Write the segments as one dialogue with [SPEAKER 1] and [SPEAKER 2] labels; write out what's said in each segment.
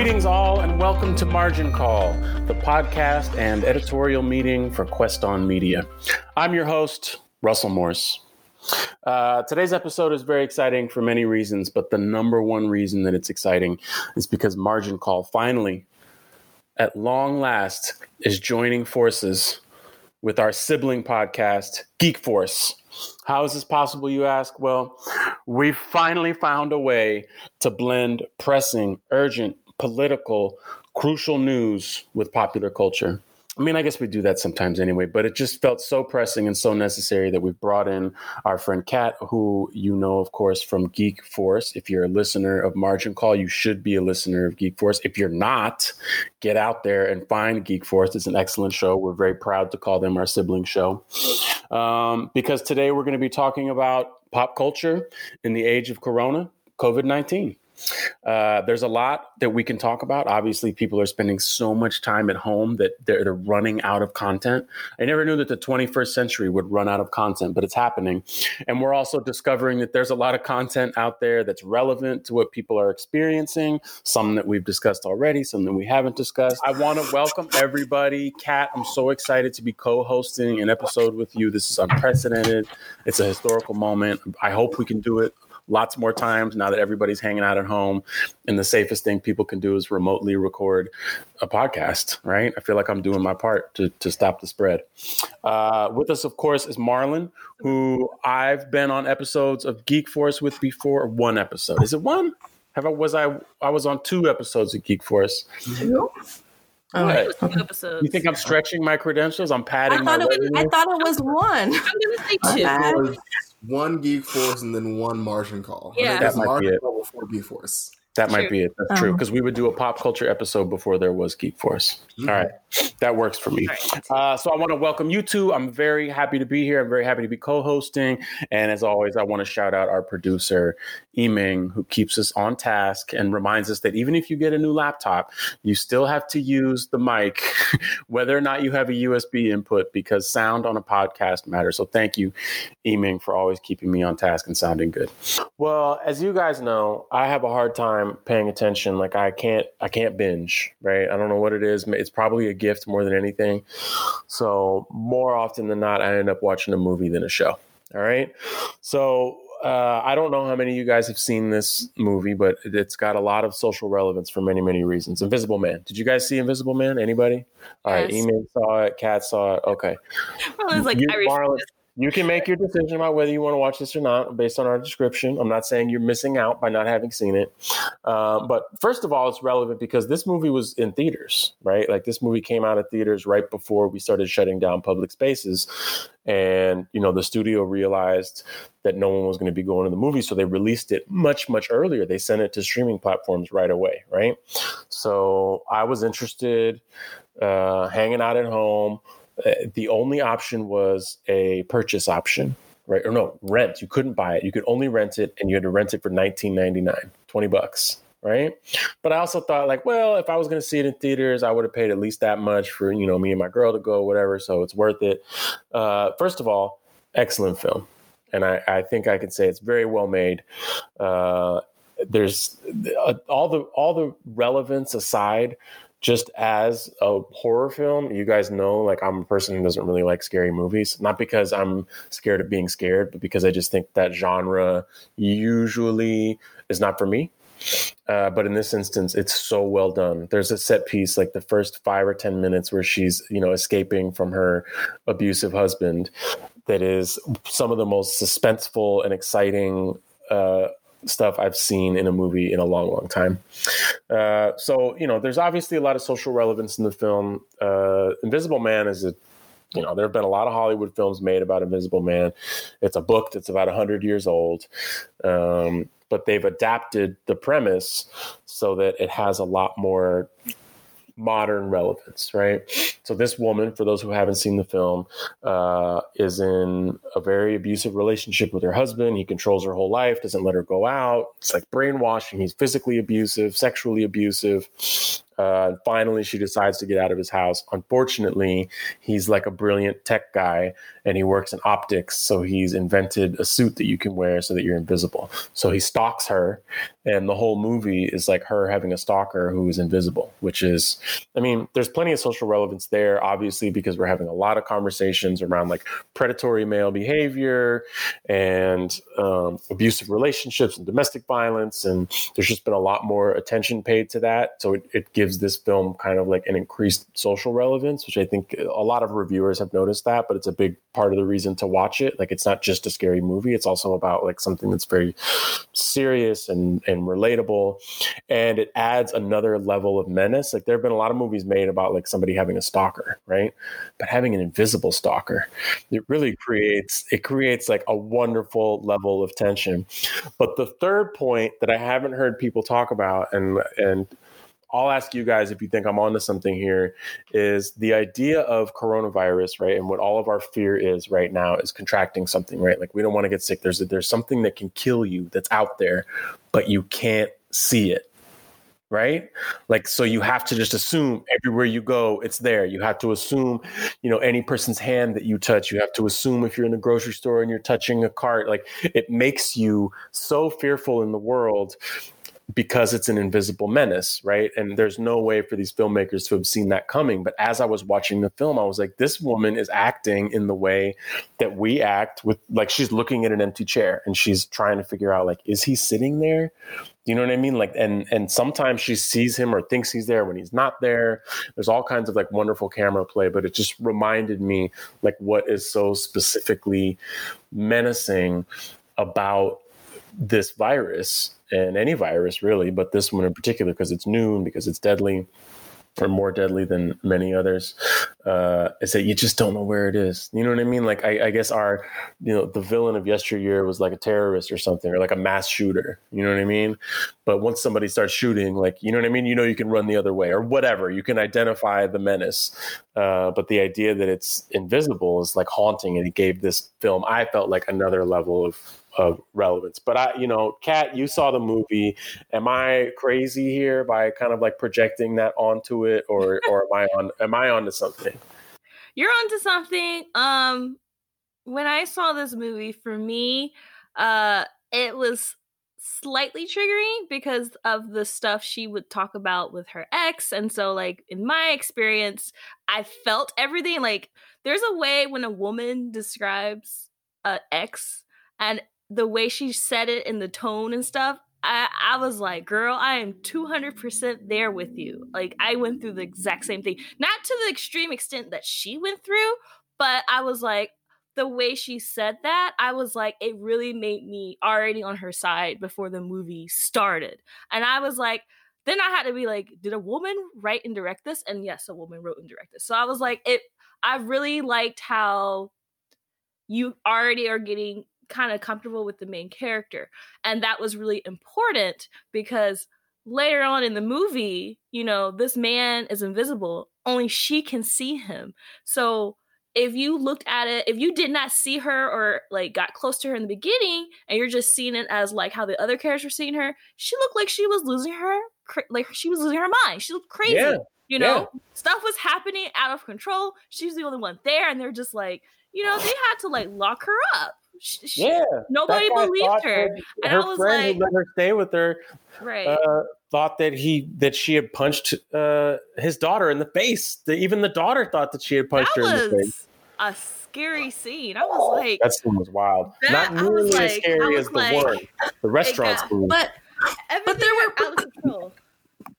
[SPEAKER 1] Greetings, all, and welcome to Margin Call, the podcast and editorial meeting for Quest On Media. I'm your host, Russell Morse. Uh, today's episode is very exciting for many reasons, but the number one reason that it's exciting is because Margin Call finally, at long last, is joining forces with our sibling podcast, Geek Force. How is this possible, you ask? Well, we finally found a way to blend pressing, urgent, political, crucial news with popular culture. I mean, I guess we do that sometimes anyway, but it just felt so pressing and so necessary that we've brought in our friend Kat, who you know, of course, from Geek Force. If you're a listener of Margin Call, you should be a listener of Geek Force. If you're not, get out there and find Geek Force. It's an excellent show. We're very proud to call them our sibling show um, because today we're going to be talking about pop culture in the age of Corona, COVID 19. Uh, there's a lot that we can talk about. Obviously, people are spending so much time at home that they're, they're, running out of content. I never knew that the 21st century would run out of content, but it's happening. And we're also discovering that there's a lot of content out there that's relevant to what people are experiencing, some that we've discussed already, some that we haven't discussed. I want to welcome everybody. Kat, I'm so excited to be co hosting an episode with you. This is unprecedented, it's a historical moment. I hope we can do it lots more times now that everybody's hanging out at home. And the safest thing people can do is remotely record a podcast, right? I feel like I'm doing my part to, to stop the spread. Uh, with us, of course, is Marlon, who I've been on episodes of Geek Force with before. One episode. Is it one? Have I was I I was on two episodes of Geek Force.
[SPEAKER 2] Two?
[SPEAKER 1] Oh, right. episodes. You think I'm stretching my credentials? I'm padding.
[SPEAKER 2] I thought, it was, I thought it was one. I'm
[SPEAKER 3] gonna say two one Geek Force and then one Margin Call.
[SPEAKER 1] Yeah, that might be it.
[SPEAKER 3] before Geek Force.
[SPEAKER 1] That might be it. That's um, true because we would do a pop culture episode before there was Geek Force. Mm-hmm. All right, that works for me. Uh, so I want to welcome you two. I'm very happy to be here. I'm very happy to be co-hosting, and as always, I want to shout out our producer Eming, who keeps us on task and reminds us that even if you get a new laptop, you still have to use the mic, whether or not you have a USB input, because sound on a podcast matters. So thank you, Eming, for always keeping me on task and sounding good. Well, as you guys know, I have a hard time time paying attention. Like I can't I can't binge, right? I don't know what it is. It's probably a gift more than anything. So more often than not, I end up watching a movie than a show. All right. So uh, I don't know how many of you guys have seen this movie, but it's got a lot of social relevance for many, many reasons. Invisible Man. Did you guys see Invisible Man? Anybody? All yes. right. Eming saw it. Kat saw it. Okay.
[SPEAKER 4] Well, it's like you, Marlon,
[SPEAKER 1] you can make your decision about whether you want to watch this or not based on our description. I'm not saying you're missing out by not having seen it. Uh, but first of all, it's relevant because this movie was in theaters, right? Like this movie came out of theaters right before we started shutting down public spaces. And, you know, the studio realized that no one was going to be going to the movie. So they released it much, much earlier. They sent it to streaming platforms right away, right? So I was interested, uh, hanging out at home uh, the only option was a purchase option, right? Or no, rent. You couldn't buy it. You could only rent it, and you had to rent it for nineteen ninety nine, twenty bucks, right? But I also thought, like, well, if I was going to see it in theaters, I would have paid at least that much for you know me and my girl to go, whatever. So it's worth it. Uh, first of all, excellent film, and I, I think I can say it's very well made. Uh, there's uh, all the all the relevance aside just as a horror film, you guys know, like I'm a person who doesn't really like scary movies. Not because I'm scared of being scared, but because I just think that genre usually is not for me. Uh, but in this instance, it's so well done. There's a set piece, like the first five or 10 minutes, where she's, you know, escaping from her abusive husband, that is some of the most suspenseful and exciting uh, stuff I've seen in a movie in a long, long time. Uh, so, you know, there's obviously a lot of social relevance in the film. Uh, Invisible Man is a you know, there have been a lot of Hollywood films made about Invisible Man. It's a book that's about 100 years old. Um, but they've adapted the premise so that it has a lot more modern relevance, right? So this woman, for those who haven't seen the film, uh, is in a very abusive relationship with her husband. He controls her whole life, doesn't let her go out. It's like brainwashing. He's physically abusive, sexually abusive. Uh, finally, she decides to get out of his house. Unfortunately, he's like a brilliant tech guy and he works in optics. So he's invented a suit that you can wear so that you're invisible. So he stalks her. And the whole movie is like her having a stalker who is invisible, which is, I mean, there's plenty of social relevance there, obviously, because we're having a lot of conversations around like predatory male behavior and um, abusive relationships and domestic violence. And there's just been a lot more attention paid to that. So it, it gives gives this film kind of like an increased social relevance, which I think a lot of reviewers have noticed that, but it's a big part of the reason to watch it. Like it's not just a scary movie, it's also about like something that's very serious and, and relatable. And it adds another level of menace. Like there have been a lot of movies made about like somebody having a stalker, right? But having an invisible stalker, it really creates it creates like a wonderful level of tension. But the third point that I haven't heard people talk about and and I'll ask you guys if you think I'm onto something here is the idea of coronavirus, right? And what all of our fear is right now is contracting something, right? Like we don't want to get sick. There's there's something that can kill you that's out there, but you can't see it. Right? Like so you have to just assume everywhere you go it's there. You have to assume, you know, any person's hand that you touch, you have to assume if you're in the grocery store and you're touching a cart, like it makes you so fearful in the world because it's an invisible menace, right? And there's no way for these filmmakers to have seen that coming. But as I was watching the film, I was like, this woman is acting in the way that we act with, like, she's looking at an empty chair and she's trying to figure out, like, is he sitting there? You know what I mean? Like, and and sometimes she sees him or thinks he's there when he's not there. There's all kinds of like wonderful camera play, but it just reminded me like what is so specifically menacing about this virus and any virus really, but this one in particular because it's new and because it's deadly or more deadly than many others, uh, is that you just don't know where it is. You know what I mean? Like I, I, guess our, you know, the villain of yesteryear was like a terrorist or something, or like a mass shooter. You know what I mean? But once somebody starts shooting, like you know what I mean, you know you can run the other way or whatever. You can identify the menace. Uh, but the idea that it's invisible is like haunting, and it gave this film, I felt like another level of of relevance. But I, you know, Kat, you saw the movie. Am I crazy here by kind of like projecting that onto it, or or am I on am I onto something?
[SPEAKER 4] You're onto something. Um, when I saw this movie, for me, uh, it was slightly triggering because of the stuff she would talk about with her ex and so like in my experience i felt everything like there's a way when a woman describes a ex and the way she said it and the tone and stuff, I, I was like, girl, I am 200% there with you. Like, I went through the exact same thing. Not to the extreme extent that she went through, but I was like, the way she said that, I was like, it really made me already on her side before the movie started. And I was like, then I had to be like, did a woman write and direct this? And yes, a woman wrote and directed. So I was like, it, I really liked how you already are getting kind of comfortable with the main character. And that was really important because later on in the movie, you know, this man is invisible, only she can see him. So if you looked at it, if you did not see her or like got close to her in the beginning and you're just seeing it as like how the other characters seeing her, she looked like she was losing her, like she was losing her mind. She looked crazy. Yeah. You know, yeah. stuff was happening out of control. She was the only one there, and they're just like, you know, they had to like lock her up she,
[SPEAKER 1] yeah,
[SPEAKER 4] nobody believed her. And
[SPEAKER 1] her
[SPEAKER 4] I was
[SPEAKER 1] friend
[SPEAKER 4] like,
[SPEAKER 1] who let her stay with her,
[SPEAKER 4] right?
[SPEAKER 1] Uh, thought that he that she had punched uh, his daughter in the face. The, even the daughter thought that she had punched
[SPEAKER 4] that
[SPEAKER 1] her in the face.
[SPEAKER 4] A scary scene. I was like,
[SPEAKER 1] that scene was wild. That, Not nearly like, as scary as the one, the restaurant scene.
[SPEAKER 2] But but there were out of control.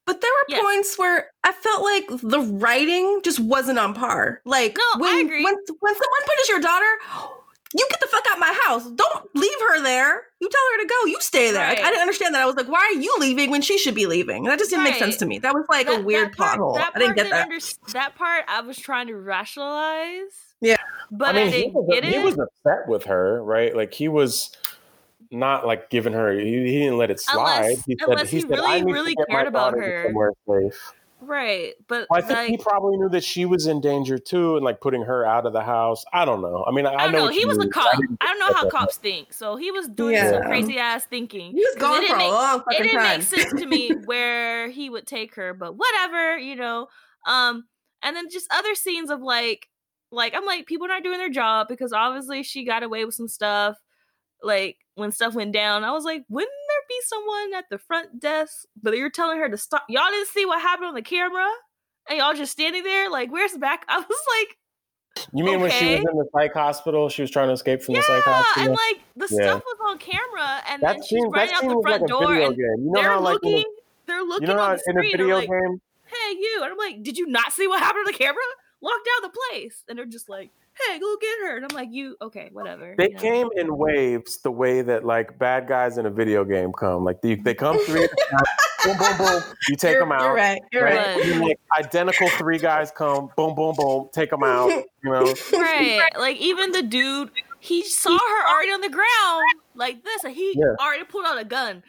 [SPEAKER 2] But there were yes. points where I felt like the writing just wasn't on par. Like
[SPEAKER 4] no,
[SPEAKER 2] when,
[SPEAKER 4] I agree.
[SPEAKER 2] when when someone punches your daughter, you get the fuck out my house. Don't leave her there. You tell her to go. You stay there. Right. Like, I didn't understand that. I was like, why are you leaving when she should be leaving? That just didn't right. make sense to me. That was like that, a weird plot hole. I didn't get that. Under-
[SPEAKER 4] that part I was trying to rationalize.
[SPEAKER 2] Yeah.
[SPEAKER 4] But I, mean, I didn't
[SPEAKER 1] he was,
[SPEAKER 4] get
[SPEAKER 1] he
[SPEAKER 4] it.
[SPEAKER 1] was upset with her, right? Like he was not like giving her he, he didn't let it slide.
[SPEAKER 4] Unless,
[SPEAKER 1] he
[SPEAKER 4] said, unless he,
[SPEAKER 1] he said,
[SPEAKER 4] really, really cared about her.
[SPEAKER 1] Somewhere safe
[SPEAKER 4] Right, but
[SPEAKER 1] well, I think
[SPEAKER 4] like,
[SPEAKER 1] he probably knew that she was in danger too, and like putting her out of the house. I don't know. I mean, I,
[SPEAKER 4] I don't
[SPEAKER 1] know,
[SPEAKER 4] know. He was a cop.
[SPEAKER 1] didn't
[SPEAKER 4] I don't know
[SPEAKER 1] get
[SPEAKER 4] how
[SPEAKER 1] that.
[SPEAKER 4] cops think. So he was doing
[SPEAKER 2] Yeah.
[SPEAKER 4] some crazy ass thinking.
[SPEAKER 2] He was gone
[SPEAKER 4] it
[SPEAKER 2] for
[SPEAKER 4] didn't
[SPEAKER 2] a
[SPEAKER 4] make-
[SPEAKER 2] long
[SPEAKER 4] it
[SPEAKER 2] fucking
[SPEAKER 4] didn't
[SPEAKER 2] time.
[SPEAKER 4] make sense to me where he would take her, but whatever, you know. Um, and then just other scenes of like, like I'm like, people are not doing their job because obviously she got away with some stuff. Like when stuff went down, I was like, wouldn't there be someone at the front desk? But you're telling her to stop. Y'all didn't see what happened on the camera, and y'all just standing there. Like, where's the back? I was like,
[SPEAKER 1] You mean when she was in the psych hospital, she was trying to escape from
[SPEAKER 4] yeah,
[SPEAKER 1] the psych hospital?
[SPEAKER 4] and like the
[SPEAKER 1] Yeah.
[SPEAKER 4] stuff was on camera, and then
[SPEAKER 1] that
[SPEAKER 4] she's
[SPEAKER 1] seems
[SPEAKER 4] running
[SPEAKER 1] that
[SPEAKER 4] out the
[SPEAKER 1] like
[SPEAKER 4] front
[SPEAKER 1] a
[SPEAKER 4] door, and.
[SPEAKER 1] You know
[SPEAKER 4] they're
[SPEAKER 1] how like
[SPEAKER 4] looking,
[SPEAKER 1] a,
[SPEAKER 4] they're looking
[SPEAKER 1] you know how
[SPEAKER 4] the
[SPEAKER 1] in a
[SPEAKER 4] screen.
[SPEAKER 1] video
[SPEAKER 4] like,
[SPEAKER 1] game
[SPEAKER 4] "Hey, you!" And I'm like, "Did you not see what happened on the camera? Lock down the place!" And they're just like, "Hey, go get her!" And I'm like, "You okay? Whatever."
[SPEAKER 1] They
[SPEAKER 4] you know?
[SPEAKER 1] came in waves the way that like bad guys in a video game come. Like they, they come three at a time, boom, boom, boom. You take
[SPEAKER 2] you're,
[SPEAKER 1] them out.
[SPEAKER 2] You're right. You're
[SPEAKER 1] right?
[SPEAKER 2] right.
[SPEAKER 4] But-
[SPEAKER 1] And like, identical three guys come, boom, boom, boom, take them out. You know,
[SPEAKER 4] right. Like even the dude, he saw her already on the ground like this, and he
[SPEAKER 1] Yeah.
[SPEAKER 4] already pulled out a gun.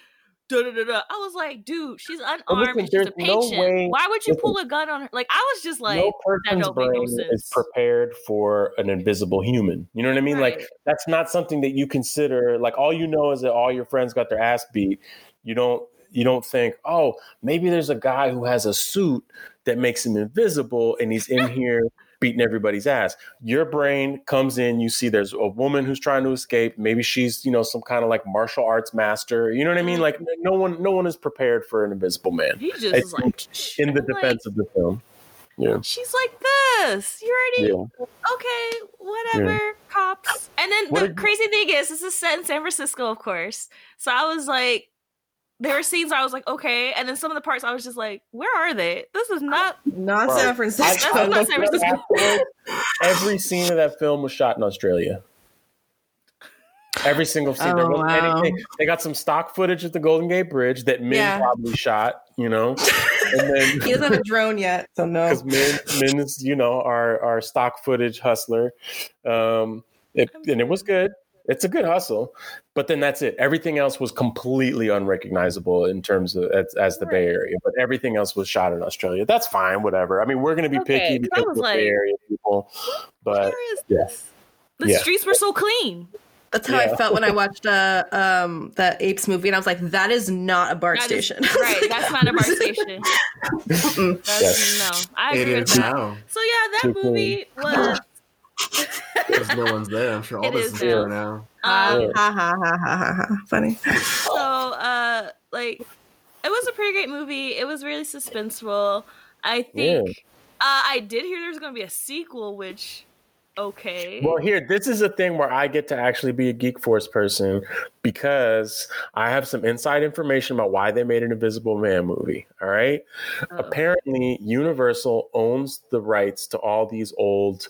[SPEAKER 4] Da, da, da, da. I was like, dude, she's unarmed.
[SPEAKER 1] listen,
[SPEAKER 4] she's a
[SPEAKER 1] there's no
[SPEAKER 4] patient.
[SPEAKER 1] way-
[SPEAKER 4] Why would you
[SPEAKER 1] listen.
[SPEAKER 4] pull a gun on her? Like I was just like,
[SPEAKER 1] no person's
[SPEAKER 4] don't make no
[SPEAKER 1] brain is prepared for an invisible human. You know what I mean? Like that's not something that you consider. Like all you know is that all your friends got their ass beat. You don't. You don't think, oh, maybe there's a guy who has a suit that makes him invisible, and he's in here beating everybody's ass. Your brain comes in. You see, there's a woman who's trying to escape. Maybe she's, you know, some kind of like martial arts master. You know what I mean? Like mm-hmm. no one, no one is prepared for an invisible man.
[SPEAKER 4] he just
[SPEAKER 1] It's
[SPEAKER 4] like,
[SPEAKER 1] In the
[SPEAKER 4] I'm like,
[SPEAKER 1] defense of the film, yeah,
[SPEAKER 4] She's like this. You already
[SPEAKER 1] yeah.
[SPEAKER 4] okay, whatever, cops. And then
[SPEAKER 1] What
[SPEAKER 4] the
[SPEAKER 1] did-
[SPEAKER 4] crazy thing is, this is set in San Francisco, of course. So I was like, there were scenes where I was like, okay, and then some of the parts I was just like, where are they? This is not.
[SPEAKER 2] Not
[SPEAKER 1] Bro,
[SPEAKER 2] San Francisco.
[SPEAKER 1] I
[SPEAKER 4] not San Francisco.
[SPEAKER 1] Every scene of that film was shot in Australia. Every single scene. there
[SPEAKER 2] Oh,
[SPEAKER 1] wasn't
[SPEAKER 2] wow.
[SPEAKER 1] anything. They got some stock footage at the Golden Gate Bridge that Min
[SPEAKER 2] Yeah.
[SPEAKER 1] probably shot, you know. And then
[SPEAKER 2] he doesn't have a drone yet, so no.
[SPEAKER 1] because Min, Min is, you know, our our stock footage hustler. Um, it, and it was good. It's a good hustle, but then that's it. Everything else was completely unrecognizable in terms of as, as the Bay Area. But everything else was shot in Australia. That's fine, whatever. I mean, we're going to be
[SPEAKER 4] Okay,
[SPEAKER 1] picky
[SPEAKER 4] 'cause I
[SPEAKER 1] because
[SPEAKER 4] was
[SPEAKER 1] we're
[SPEAKER 4] like,
[SPEAKER 1] Bay Area people. But
[SPEAKER 4] Where is
[SPEAKER 1] yeah.
[SPEAKER 4] The
[SPEAKER 1] Yeah.
[SPEAKER 4] streets were so clean.
[SPEAKER 2] That's how
[SPEAKER 1] Yeah.
[SPEAKER 2] I felt when I watched uh, um, that Apes movie, and I was like, "That is not a bar
[SPEAKER 4] That is-
[SPEAKER 2] station."
[SPEAKER 4] right, that's not a bar station. That's,
[SPEAKER 1] Yes.
[SPEAKER 4] No, I
[SPEAKER 3] It
[SPEAKER 4] agree with
[SPEAKER 3] is
[SPEAKER 4] that.
[SPEAKER 3] now.
[SPEAKER 4] So yeah, that
[SPEAKER 1] Too clean.
[SPEAKER 4] movie was.
[SPEAKER 3] Because no one's there. I'm sure all
[SPEAKER 4] It
[SPEAKER 3] this
[SPEAKER 4] is
[SPEAKER 3] is here
[SPEAKER 4] now.
[SPEAKER 3] now.
[SPEAKER 4] Um,
[SPEAKER 1] Yeah.
[SPEAKER 2] ha ha ha ha ha ha. Funny.
[SPEAKER 4] so uh like it was a pretty great movie it was really suspenseful i think uh i did hear there's gonna be a sequel which okay
[SPEAKER 1] Well, here, this is a thing where I get to actually be a Geek Force person because I have some inside information about why they made an Invisible Man movie. All right.
[SPEAKER 4] Uh,
[SPEAKER 1] Apparently, Universal owns the rights to all these old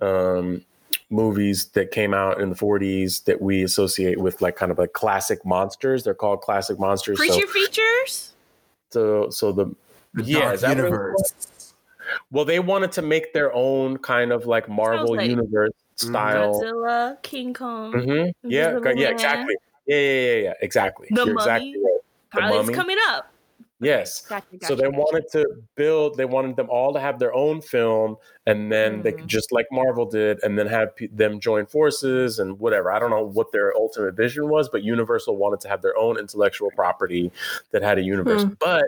[SPEAKER 1] um, movies that came out in the 40s that we associate with like kind of like classic monsters. They're called classic monsters. So,
[SPEAKER 4] creature features
[SPEAKER 1] so, so the
[SPEAKER 3] The
[SPEAKER 1] Yeah,
[SPEAKER 3] Dark
[SPEAKER 1] is that what
[SPEAKER 3] Universe.
[SPEAKER 1] Well, they wanted to make their own kind of like Marvel
[SPEAKER 4] like-
[SPEAKER 1] universe
[SPEAKER 3] Mhm.
[SPEAKER 1] style.
[SPEAKER 4] godzilla king kong
[SPEAKER 1] hmm Yeah, go- yeah, exactly. Yeah, yeah, yeah, yeah, exactly.
[SPEAKER 4] The
[SPEAKER 1] You're exactly
[SPEAKER 4] Mummy.
[SPEAKER 1] right. The
[SPEAKER 4] Probably
[SPEAKER 1] Mummy.
[SPEAKER 4] coming up
[SPEAKER 1] Yes.
[SPEAKER 4] gotcha,
[SPEAKER 1] So they
[SPEAKER 4] gotcha.
[SPEAKER 1] wanted to build. They wanted them all to have their own film, and then they
[SPEAKER 4] Mhm.
[SPEAKER 1] could just like Marvel did, and then have pe- them join forces and whatever. I don't know what their ultimate vision was, but Universal wanted to have their own intellectual property that had a universe.
[SPEAKER 2] Hmm.
[SPEAKER 1] But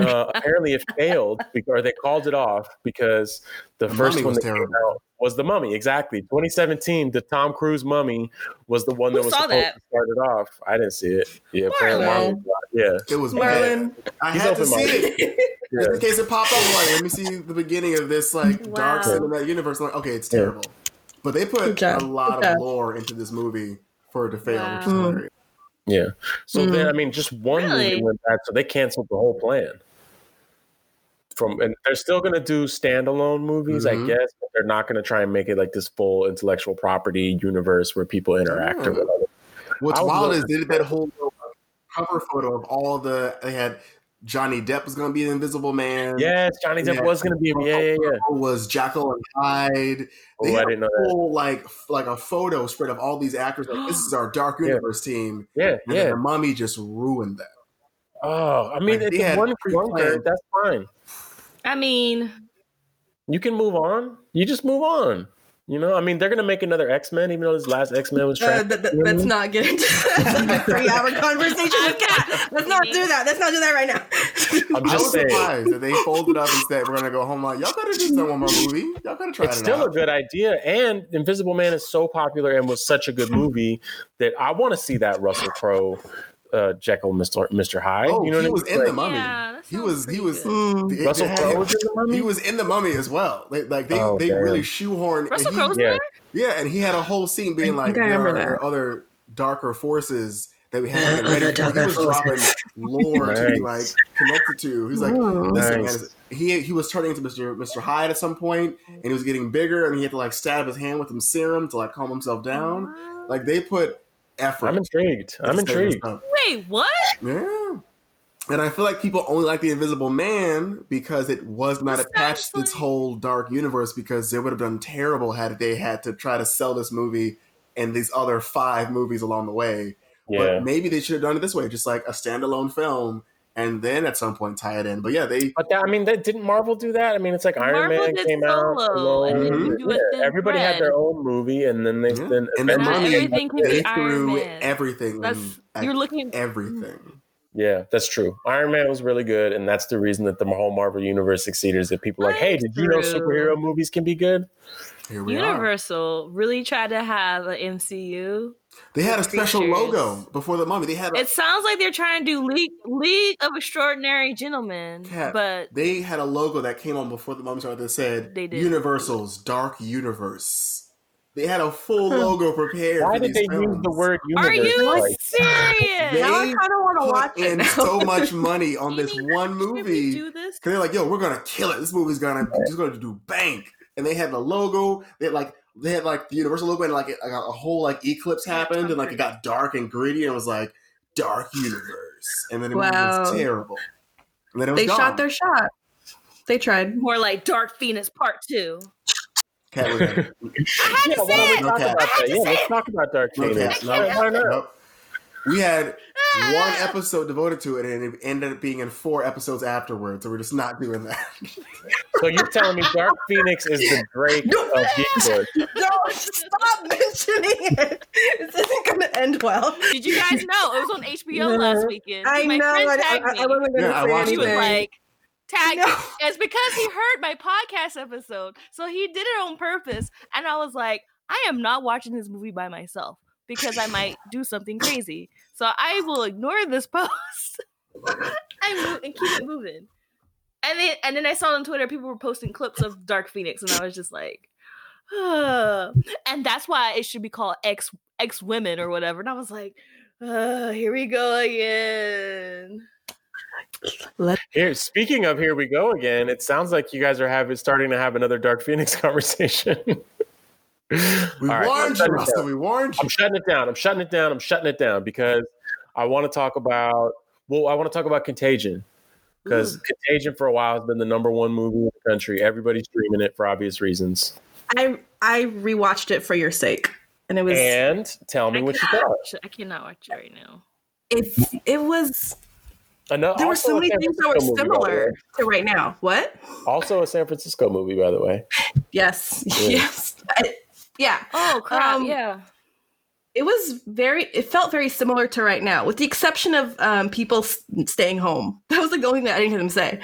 [SPEAKER 1] uh, apparently, it failed, because, or they called it off because the,
[SPEAKER 3] The
[SPEAKER 1] first one
[SPEAKER 3] was
[SPEAKER 1] that came out was the Mummy. Exactly, 2017, the Tom Cruise Mummy was the one
[SPEAKER 4] Who
[SPEAKER 1] that was
[SPEAKER 4] saw
[SPEAKER 1] supposed
[SPEAKER 4] that?
[SPEAKER 1] to start it off. I didn't see it. Yeah,
[SPEAKER 2] Marlon.
[SPEAKER 1] Marlon it. yeah.
[SPEAKER 3] It was bad.
[SPEAKER 2] Marlon.
[SPEAKER 3] I
[SPEAKER 1] He's
[SPEAKER 3] had to see
[SPEAKER 1] open-minded.
[SPEAKER 3] it.
[SPEAKER 1] Yeah.
[SPEAKER 3] Just in case it popped up, like, let me see the beginning of this like dark
[SPEAKER 4] Wow.
[SPEAKER 3] cinematic universe. Like, okay, it's
[SPEAKER 1] Yeah.
[SPEAKER 3] terrible. But they put
[SPEAKER 2] job.
[SPEAKER 3] a lot
[SPEAKER 2] Good
[SPEAKER 3] of lore into this movie for it to fail. Which is
[SPEAKER 4] Wow.
[SPEAKER 3] hilarious.
[SPEAKER 1] Yeah. So
[SPEAKER 2] Mm.
[SPEAKER 1] then, I mean, just one
[SPEAKER 4] Really?
[SPEAKER 1] movie went bad, so they canceled the whole plan. From and they're still going to do standalone movies, I
[SPEAKER 3] Mhm.
[SPEAKER 1] guess, but they're not going to try and make it like this full intellectual property universe where people interact or
[SPEAKER 3] Yeah.
[SPEAKER 1] whatever.
[SPEAKER 3] What's wild is they did that whole cover photo of all the they had Johnny Depp was going to be the Invisible Man.
[SPEAKER 1] Yes, Johnny Depp
[SPEAKER 3] Yeah.
[SPEAKER 1] was going to be. Yeah, yeah, yeah.
[SPEAKER 3] Was Jekyll and Hyde. They
[SPEAKER 1] Oh, I didn't know
[SPEAKER 3] a
[SPEAKER 1] that.
[SPEAKER 3] whole like like a photo spread of all these actors. Like this is our Dark
[SPEAKER 1] Yeah.
[SPEAKER 3] Universe team,
[SPEAKER 1] Yeah,
[SPEAKER 3] and
[SPEAKER 1] yeah.
[SPEAKER 3] the Mummy just ruined that.
[SPEAKER 1] Oh, I mean,
[SPEAKER 3] Like,
[SPEAKER 1] it's one
[SPEAKER 3] pre-planned-
[SPEAKER 1] That's fine.
[SPEAKER 4] I mean,
[SPEAKER 1] you can move on. You just move on. You know, I mean, they're gonna make another X Men, even though this last X Men was trash.
[SPEAKER 2] Uh, th- th- let's not get into a three-hour conversation with Kat. Let's not do that. Let's not do that right now.
[SPEAKER 1] I'm
[SPEAKER 3] I
[SPEAKER 1] just
[SPEAKER 3] was
[SPEAKER 1] saying.
[SPEAKER 3] surprised that they folded up and said, "We're gonna go home." Like, y'all gotta do some one more movie. Y'all gotta try
[SPEAKER 1] It's
[SPEAKER 3] it
[SPEAKER 1] still a good idea, and Invisible Man is so popular and was such a good movie that I want to see that Russell Crowe, uh, Jekyll, Mister Mister Hyde.
[SPEAKER 3] Oh,
[SPEAKER 1] you know
[SPEAKER 3] he
[SPEAKER 1] what
[SPEAKER 3] was
[SPEAKER 1] I mean?
[SPEAKER 3] in the mummy.
[SPEAKER 4] Yeah,
[SPEAKER 3] he was. He was.
[SPEAKER 2] Mm.
[SPEAKER 3] it-
[SPEAKER 1] Russell Crowe was in the mummy.
[SPEAKER 3] He was in the mummy as well. They, like they,
[SPEAKER 1] Oh,
[SPEAKER 3] they
[SPEAKER 1] damn.
[SPEAKER 3] really shoehorned.
[SPEAKER 4] Russell
[SPEAKER 3] and he-
[SPEAKER 4] Crowe's
[SPEAKER 1] Yeah.
[SPEAKER 4] there?
[SPEAKER 3] Yeah, and he had a whole scene being
[SPEAKER 2] I
[SPEAKER 3] like,
[SPEAKER 2] think I
[SPEAKER 3] there are, there are other darker forces that we have
[SPEAKER 2] There
[SPEAKER 3] to get ready
[SPEAKER 2] other
[SPEAKER 3] for. He
[SPEAKER 2] darker
[SPEAKER 3] was dropping
[SPEAKER 2] forces.
[SPEAKER 3] lore to be like connected to. He's like,
[SPEAKER 2] Ooh.
[SPEAKER 3] listen,
[SPEAKER 1] Nice.
[SPEAKER 3] he he was turning into Mr. Mr. Hyde at some point, and he was getting bigger, and he had to like stab his hand with some serum to like calm himself down. Like they put effort.
[SPEAKER 1] I'm intrigued. I'm
[SPEAKER 3] into setting this
[SPEAKER 1] intrigued.
[SPEAKER 4] Wait, what?
[SPEAKER 3] Yeah. And I feel like people only like the Invisible Man because it was not
[SPEAKER 4] This
[SPEAKER 3] attached to this whole dark universe because they would have done terrible had they had to try to sell this movie and these other five movies along the way.
[SPEAKER 1] Yeah,
[SPEAKER 3] But maybe they should have done it this way, just like a standalone film, and then at some point tie it in. But yeah, they
[SPEAKER 1] but that, I mean, that, didn't Marvel do that? I mean, it's like Iron
[SPEAKER 4] Marvel
[SPEAKER 1] Man
[SPEAKER 4] did
[SPEAKER 1] came out.
[SPEAKER 4] Solo,
[SPEAKER 3] and then
[SPEAKER 1] alone.
[SPEAKER 3] you
[SPEAKER 4] do a
[SPEAKER 1] Yeah,
[SPEAKER 4] thin
[SPEAKER 1] everybody had their own movie, and then they
[SPEAKER 3] Yeah.
[SPEAKER 1] then
[SPEAKER 3] And then
[SPEAKER 4] Not everything
[SPEAKER 3] they
[SPEAKER 4] be Iron
[SPEAKER 3] threw
[SPEAKER 4] Man.
[SPEAKER 3] everything.
[SPEAKER 4] That's
[SPEAKER 3] at
[SPEAKER 4] you're looking.
[SPEAKER 3] At everything.
[SPEAKER 1] Yeah, that's true. Iron Man was really good, and that's the reason that the whole Marvel universe succeeded. Is that people are like, hey, did you know superhero movies can be good?
[SPEAKER 3] Here we are.
[SPEAKER 4] Universal really tried to have an MCU.
[SPEAKER 3] They had a special
[SPEAKER 4] Creatures.
[SPEAKER 3] logo before the movie. They had a,
[SPEAKER 4] It sounds like they're trying to do League League of Extraordinary Gentlemen,
[SPEAKER 3] Kat,
[SPEAKER 4] but
[SPEAKER 3] they had a logo that came on before the movie started that said
[SPEAKER 4] They did.
[SPEAKER 3] Universal's Dark Universe. They had a full logo prepared.
[SPEAKER 1] Why
[SPEAKER 3] for
[SPEAKER 1] did
[SPEAKER 3] these
[SPEAKER 1] they use the word universe?
[SPEAKER 4] are you
[SPEAKER 1] twice?
[SPEAKER 4] serious?
[SPEAKER 3] They
[SPEAKER 2] now I kind of want to
[SPEAKER 3] put
[SPEAKER 2] watch it.
[SPEAKER 3] in so much money on this one movie
[SPEAKER 4] Do this?
[SPEAKER 3] because they're like, "Yo, we're gonna kill it. This movie's gonna just gonna do bank." And they had the logo. They had like they had like the Universal logo, and like a, a whole like eclipse happened, and like it got dark and gritty, and it was like Dark Universe. And then it
[SPEAKER 2] Wow.
[SPEAKER 3] was terrible. And then it was
[SPEAKER 2] they
[SPEAKER 3] gone.
[SPEAKER 2] shot their shot. They tried.
[SPEAKER 4] More like Dark Phoenix Part Two.
[SPEAKER 3] Kat was like,
[SPEAKER 4] I had
[SPEAKER 1] Yeah,
[SPEAKER 4] to
[SPEAKER 1] why don't
[SPEAKER 4] say
[SPEAKER 1] we
[SPEAKER 4] it.
[SPEAKER 1] talk
[SPEAKER 3] Okay.
[SPEAKER 1] about
[SPEAKER 4] I had
[SPEAKER 1] that?
[SPEAKER 4] to
[SPEAKER 1] Yeah,
[SPEAKER 4] say
[SPEAKER 1] let's
[SPEAKER 4] it.
[SPEAKER 1] talk about Dark
[SPEAKER 3] No,
[SPEAKER 1] Phoenix.
[SPEAKER 3] Kat, no, no. We had one ah. episode devoted to it, and it ended up being in four episodes afterwards. So we're just not doing that.
[SPEAKER 1] So you're telling me Dark Phoenix is the Drake
[SPEAKER 2] No.
[SPEAKER 1] of Geekwood?
[SPEAKER 2] No, stop mentioning it. This isn't going to end well.
[SPEAKER 4] Did you guys know it was on HBO last weekend?
[SPEAKER 2] I
[SPEAKER 4] My
[SPEAKER 2] know.
[SPEAKER 4] friend
[SPEAKER 2] I,
[SPEAKER 4] tagged
[SPEAKER 2] I,
[SPEAKER 4] me.
[SPEAKER 2] I wasn't going to
[SPEAKER 3] Yeah, I
[SPEAKER 2] say
[SPEAKER 3] watched
[SPEAKER 4] she
[SPEAKER 3] it.
[SPEAKER 4] was like, tag.
[SPEAKER 2] No.
[SPEAKER 4] It's because he heard my podcast episode, so he did it on purpose. And I was like, I am not watching this movie by myself because I might do something crazy. So I will ignore this post and, move, and keep it moving. And then, and then I saw on Twitter people were posting clips of Dark Phoenix, and I was just like, "Ugh." and that's why it should be called X X Women or whatever. And I was like, "Ugh, here we go again.
[SPEAKER 1] Here, speaking of here we go again. It sounds like you guys are having starting to have another Dark Phoenix conversation.
[SPEAKER 3] We
[SPEAKER 1] All right, I'm
[SPEAKER 3] warned you,
[SPEAKER 1] shutting it
[SPEAKER 3] Russell.
[SPEAKER 1] down.
[SPEAKER 3] We warned you.
[SPEAKER 1] I'm shutting it down. I'm shutting it down. I'm shutting it down because I want to talk about. Well, I want to talk about Contagion because Contagion for a while has been the number one movie in the country. Everybody's streaming it for obvious reasons.
[SPEAKER 2] I I rewatched it for your sake, and it was
[SPEAKER 1] And tell me
[SPEAKER 4] I
[SPEAKER 1] what you
[SPEAKER 4] cannot
[SPEAKER 1] thought.
[SPEAKER 4] watch it. I cannot watch it right now.
[SPEAKER 2] it it was
[SPEAKER 1] Ano-
[SPEAKER 2] there were so many things that were
[SPEAKER 1] Francisco movie,
[SPEAKER 2] similar to right now. What?
[SPEAKER 1] Also a San Francisco movie, by the way.
[SPEAKER 2] Yes,
[SPEAKER 1] Yeah.
[SPEAKER 2] yes, I- yeah.
[SPEAKER 4] Oh crap!
[SPEAKER 2] Um,
[SPEAKER 4] yeah.
[SPEAKER 2] It was very. It felt very similar to right now, with the exception of um, people s- staying home. That was like the only thing that I didn't hear them say.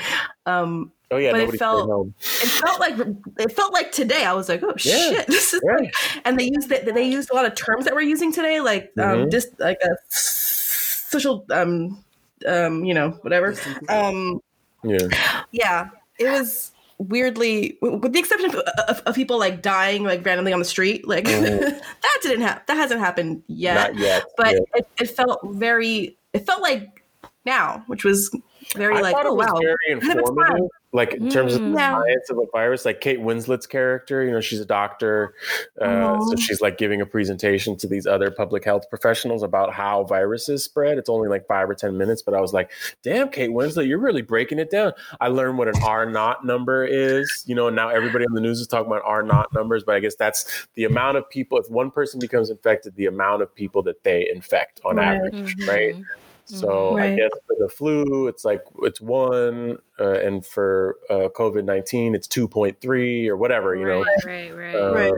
[SPEAKER 2] Um,
[SPEAKER 1] Oh yeah,
[SPEAKER 2] But it felt-
[SPEAKER 1] home.
[SPEAKER 2] it felt like it felt like today. I was like, oh
[SPEAKER 1] Yeah.
[SPEAKER 2] shit, this is.
[SPEAKER 1] Yeah.
[SPEAKER 2] Like, and they used that. They used a lot of terms that we're using today, like um,
[SPEAKER 1] Mhm.
[SPEAKER 2] just like a social, um, um, you know, whatever. Um,
[SPEAKER 1] Yeah.
[SPEAKER 2] yeah, it was weirdly, with the exception of, of, of people like dying like randomly on the street. Like
[SPEAKER 1] Mhm.
[SPEAKER 2] that didn't happen. That hasn't happened yet.
[SPEAKER 1] Not yet.
[SPEAKER 2] But
[SPEAKER 1] yeah.
[SPEAKER 2] it, it felt very. It felt like now, which was very
[SPEAKER 1] I
[SPEAKER 2] like, oh wow.
[SPEAKER 1] very
[SPEAKER 2] Ahead of its
[SPEAKER 1] informative. Like in terms of the
[SPEAKER 4] Mm.
[SPEAKER 2] Yeah.
[SPEAKER 1] science of a virus, like Kate Winslet's character, you know, she's a doctor, uh, so she's like giving a presentation to these other public health professionals about how viruses spread. It's only like five or ten minutes, but I was like, "Damn, Kate Winslet, you're really breaking it down." I learned what an R naught number is, you know, now everybody on the news is talking about R naught numbers, but I guess that's the amount of people. If one person becomes infected, the amount of people that they infect on
[SPEAKER 2] Right.
[SPEAKER 1] average, right? So right. I guess for the flu, it's like it's one, uh, and for uh, COVID nineteen, it's two point three or whatever. You know,
[SPEAKER 4] right, right, uh, right.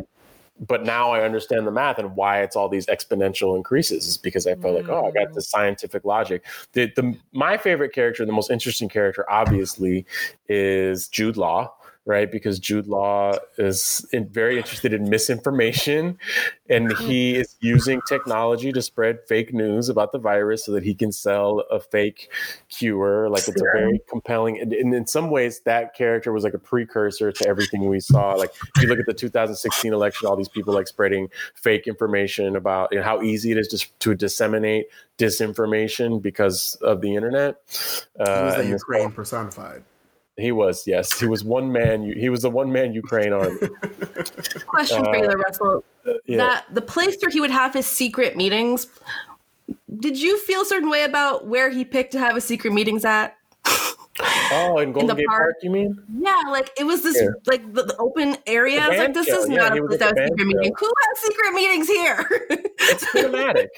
[SPEAKER 1] But now I understand the math and why it's all these exponential increases is because I felt mm. like, oh, I got the scientific logic. The, the my favorite character, the most interesting character, obviously, is Jude Law right? Because Jude Law is in, very interested in misinformation and he is using technology to spread fake news about the virus so that he can sell a fake cure. Like it's a very compelling, and, and in some ways, that character was like a precursor to everything we saw. Like if you look at the 2016 election, all these people like spreading fake information about you know, how easy it is just to disseminate disinformation because of the internet.
[SPEAKER 3] Uh, the Ukraine personified.
[SPEAKER 1] He was, yes. He was one man. He was the one man Ukraine army.
[SPEAKER 2] Question uh, for you, Russell. Uh, yeah. That the place where he would have his secret meetings. Did you feel a certain way about where he picked to have his secret meetings at?
[SPEAKER 1] Oh, in Golden in Gate park. Park. you mean?
[SPEAKER 2] Yeah, like it was this yeah. like the, the, open area. I was like, this show. is yeah, not a place that was secret meeting. Who has secret meetings here?
[SPEAKER 1] it's cinematic.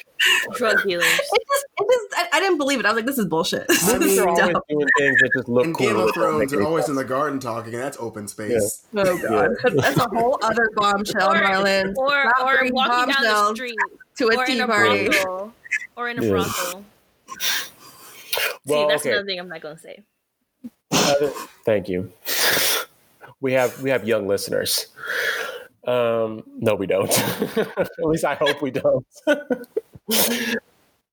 [SPEAKER 4] Drug dealers.
[SPEAKER 2] It just, it just, I, I, didn't believe it. I was like, this is bullshit. This
[SPEAKER 1] I mean, are always doing things that just look
[SPEAKER 3] in
[SPEAKER 1] cool.
[SPEAKER 3] Game of Thrones, they're always in the garden talking, and that's open space.
[SPEAKER 2] Yeah. Oh god, that's a whole other bombshell, Marlon.
[SPEAKER 4] Or, or walking down the street
[SPEAKER 2] to a tea party,
[SPEAKER 4] or in a brothel. Well, See, that's okay. another thing I'm not going to say.
[SPEAKER 1] Thank you. We have we have young listeners. Um, no, we don't. At least I hope we don't.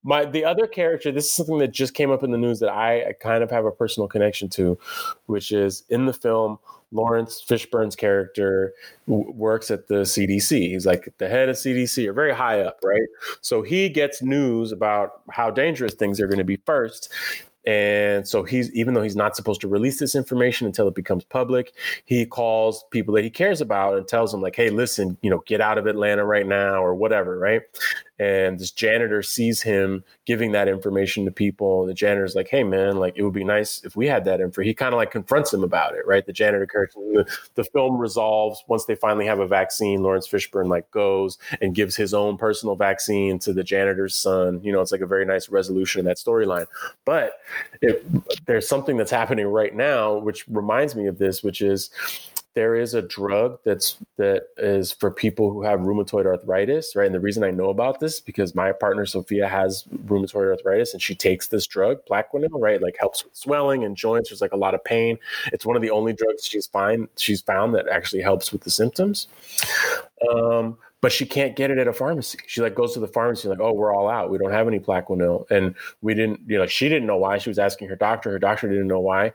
[SPEAKER 1] My the other character. This is something that just came up in the news that I, I kind of have a personal connection to, which is in the film. Laurence Fishburne's character w- works at the CDC. He's like the head of CDC or very high up, right? So he gets news about how dangerous things are going to be first. And so he's even though he's not supposed to release this information until it becomes public, he calls people that he cares about and tells them like, "Hey, listen, you know, get out of Atlanta right now or whatever, right?" And this janitor sees him giving that information to people and the janitor's like hey man like it would be nice if we had that info. He kind of like confronts him about it right? The janitor character the, the, film resolves once they finally have a vaccine laurence fishburne like goes and gives his own personal vaccine to the janitor's son. You know it's like a very nice resolution in that storyline. But if, there's something that's happening right now which reminds me of this which is there is a drug that's that is for people who have rheumatoid arthritis, right? And the reason I know about this because my partner Sophia has rheumatoid arthritis and she takes this drug, Plaquenil, right? Like helps with swelling and joints. There's like a lot of pain. It's one of the only drugs she's find she's found that actually helps with the symptoms. Um, but she can't get it at a pharmacy. She like goes to the pharmacy like, oh, we're all out. We don't have any Plaquenil, and we didn't. You know, she didn't know why. She was asking her doctor. Her doctor didn't know why,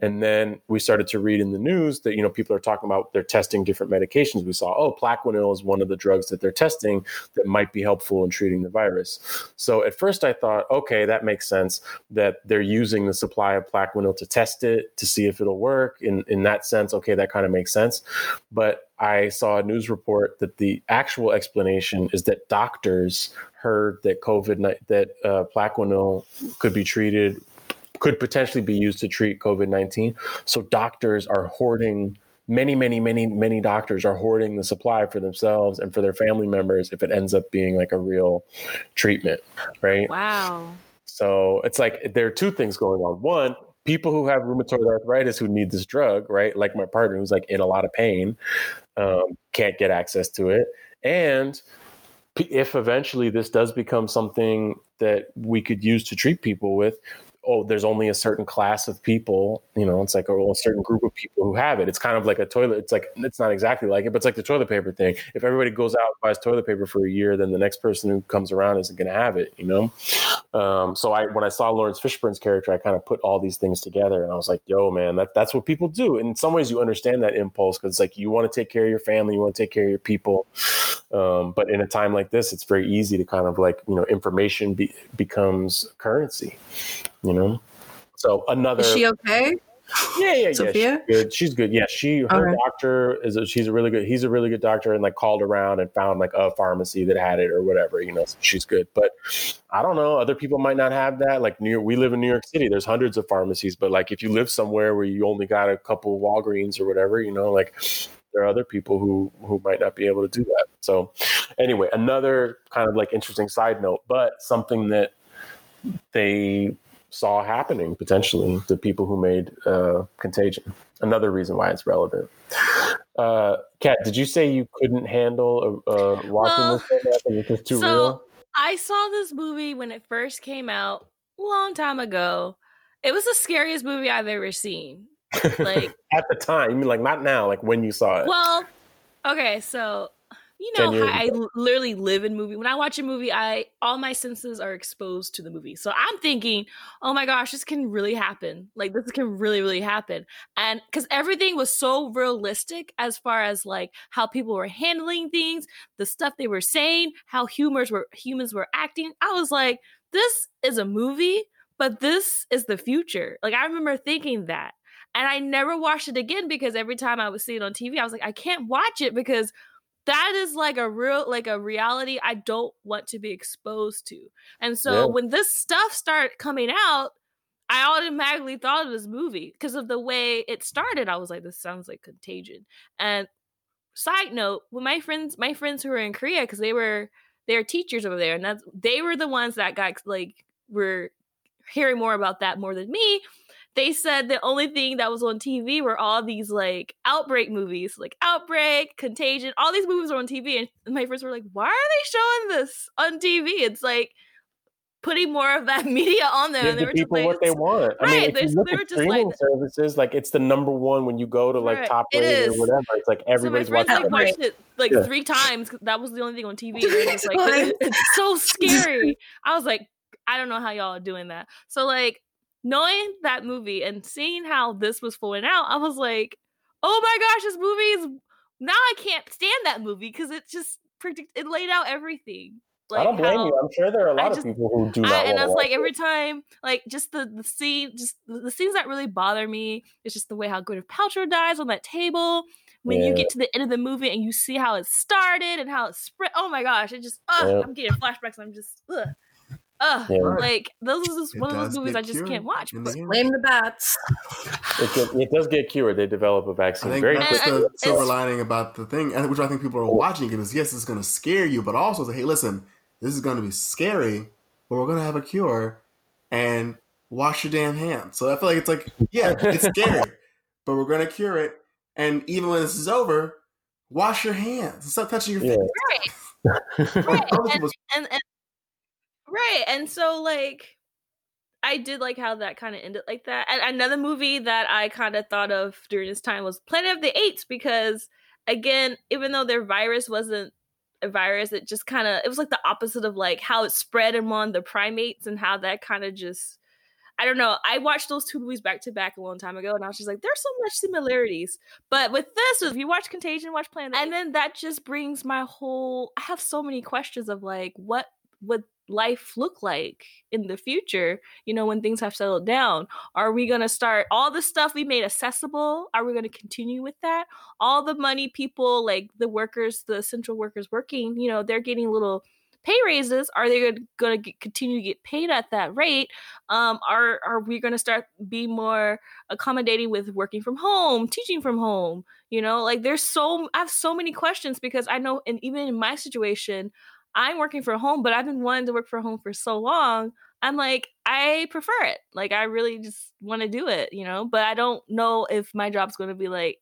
[SPEAKER 1] and then we started to read in the news that you know people are talking about they're testing different medications. We saw, oh, Plaquenil is one of the drugs that they're testing that might be helpful in treating the virus. So at first I thought, okay, that makes sense that they're using the supply of Plaquenil to test it to see if it'll work. In in that sense, okay, that kind of makes sense. But I saw a news report that the actual explanation is that doctors heard that COVID that uh, Plaquenil could be treated, could potentially be used to treat COVID nineteen. So doctors are hoarding. Many, many, many, many doctors are hoarding the supply for themselves and for their family members if it ends up being like a real treatment, right?
[SPEAKER 4] Wow.
[SPEAKER 1] So it's like there are two things going on. One, people who have rheumatoid arthritis who need this drug, right? Like my partner who's like in a lot of pain, um, can't get access to it. And if eventually this does become something that we could use to treat people with, oh, there's only a certain class of people, you know, it's like a, a, certain group of people who have it. It's kind of like a toilet. It's like, it's not exactly like it, but it's like the toilet paper thing. If everybody goes out and buys toilet paper for a year, then the next person who comes around isn't going to have it, you know? Um, so I, when I saw Laurence Fishburne's character, I kind of put all these things together and I was like, yo, man, that, that's what people do. in some ways you understand that impulse because it's like, you want to take care of your family, you want to take care of your people. Um, but in a time like this, it's very easy to kind of like, you know, information be, becomes currency you know. So another.
[SPEAKER 2] Is she okay?
[SPEAKER 1] Yeah, yeah, yeah. She's good. She's good. Yeah, she her doctor is. A, she's a really good. He's a really good doctor, and like called around and found like a pharmacy that had it or whatever. You know, so she's good. But I don't know. Other people might not have that. Like New York, we live in New York City. There's hundreds of pharmacies, but like if you live somewhere where you only got a couple Walgreens or whatever, you know, like there are other people who who might not be able to do that. So, anyway, another kind of like interesting side note, but something that they saw happening potentially the people who made uh, Contagion. Another reason why it's relevant. Uh, Kat, did you say you couldn't handle watching well, this? It's just too so real.
[SPEAKER 4] I saw this movie when it first came out a long time ago. It was the scariest movie I've ever seen. Like
[SPEAKER 1] at the time, you mean like not now, like when you saw it.
[SPEAKER 4] Well, okay, so you know how I literally live in movie. When I watch a movie, I all my senses are exposed to the movie. So I'm thinking, oh my gosh, this can really happen. Like this can really, really happen. And because everything was so realistic as far as like how people were handling things, the stuff they were saying, how humors were humans were acting. I was like, this is a movie, but this is the future. Like I remember thinking that. And I never watched it again because every time I would see it on TV, I was like, I can't watch it because that is like a real like a reality I don't want to be exposed to. And so yeah. when this stuff started coming out, I automatically thought of this movie because of the way it started. I was like, this sounds like Contagion. And side note, when my friends, my friends who were in Korea, because they were they are teachers over there, and that's they were the ones that got like were hearing more about that more than me they said the only thing that was on TV were all these like outbreak movies, like Outbreak, Contagion, all these movies were on TV. And my friends were like, why are they showing this on TV? It's like putting more of that media on there.
[SPEAKER 1] Give and they the were people just like, what they want. Right. I mean, if they, they at streaming like, services, like it's the number one when you go to like right. top rated or whatever. It's like everybody's so watching.
[SPEAKER 4] Like, watched it like yeah. three times. That was the only thing on TV. It's like it's so scary. I was like, I don't know how y'all are doing that. So like knowing that movie and seeing how this was flowing out, I was like, oh my gosh, this movie is now I can't stand that movie because it just predict it laid out everything.
[SPEAKER 1] Like I don't blame how, you. I'm sure there are a lot just, of people who do. I,
[SPEAKER 4] and I was like,
[SPEAKER 1] it.
[SPEAKER 4] every time, like just the the scene, just the, the, scenes that really bother me. is just the way how Gwyneth Paltrow dies on that table. When yeah. you get to the end of the movie and you see how it started and how it spread. Oh my gosh! It just, ugh, yeah. I'm getting flashbacks. I'm just, ugh. Ugh, yeah. like those is just one of those movies I just can't watch.
[SPEAKER 2] Blame the bats.
[SPEAKER 1] It, it, does get cured. They develop a vaccine. I think very
[SPEAKER 3] that's the silver lining about the thing, which I think people are oh. watching it is yes, it's going to scare you, but also say, hey, listen, this is going to be scary, but we're going to have a cure, and wash your damn hands. So I feel like it's like, yeah, it's scary, but we're going to cure it, and even when this is over, wash your hands. Stop touching your face.
[SPEAKER 4] Right. right. and, and, and Right. And so like I did like how that kind of ended like that. And another movie that I kind of thought of during this time was Planet of the Apes because again, even though their virus wasn't a virus, it just kind of it was like the opposite of like how it spread among the primates and how that kind of just I don't know. I watched those two movies back to back a long time ago, and I was just like, there's so much similarities. But with this, if you watch Contagion, watch Planet, and then that just brings my whole. I have so many questions of like, what would life look like in the future you know when things have settled down? Are we going to start all the stuff we made accessible are we going to continue with that? All the money people like the workers the essential workers working you know they're getting little pay raises are they going to continue to get paid at that rate? Um, are are we going to start be more accommodating with working from home teaching from home you know? Like there's so i have so many questions because i know and even in my situation I'm working from home, but I've been wanting to work from home for so long. I'm like, I prefer it. Like, I really just want to do it, you know? But I don't know if my job's going to be like,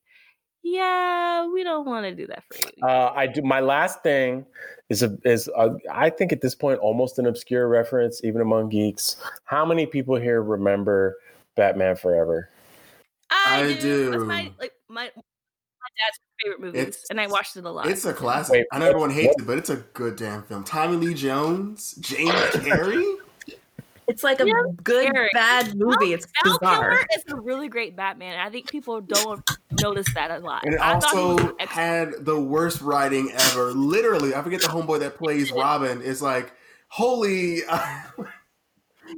[SPEAKER 4] yeah, we don't want to do that for you.
[SPEAKER 1] Uh, I do. My last thing is a, is a, I think at this point almost an obscure reference, even among geeks. How many people here remember Batman Forever?
[SPEAKER 4] I, I do. do. My, like my dad's favorite movies, it's, and I watched it a lot.
[SPEAKER 3] It's a classic. Wait, I know everyone hates it, but it's a good damn film. Tommy Lee Jones, James Carrey.
[SPEAKER 2] It's like a yeah, good scary. bad movie. It's Val bizarre. Kilmer
[SPEAKER 4] is a really great Batman. I think people don't notice that a lot.
[SPEAKER 3] And it
[SPEAKER 4] I
[SPEAKER 3] also had the worst writing ever. Literally, I forget the homeboy that plays Robin is like, holy, uh,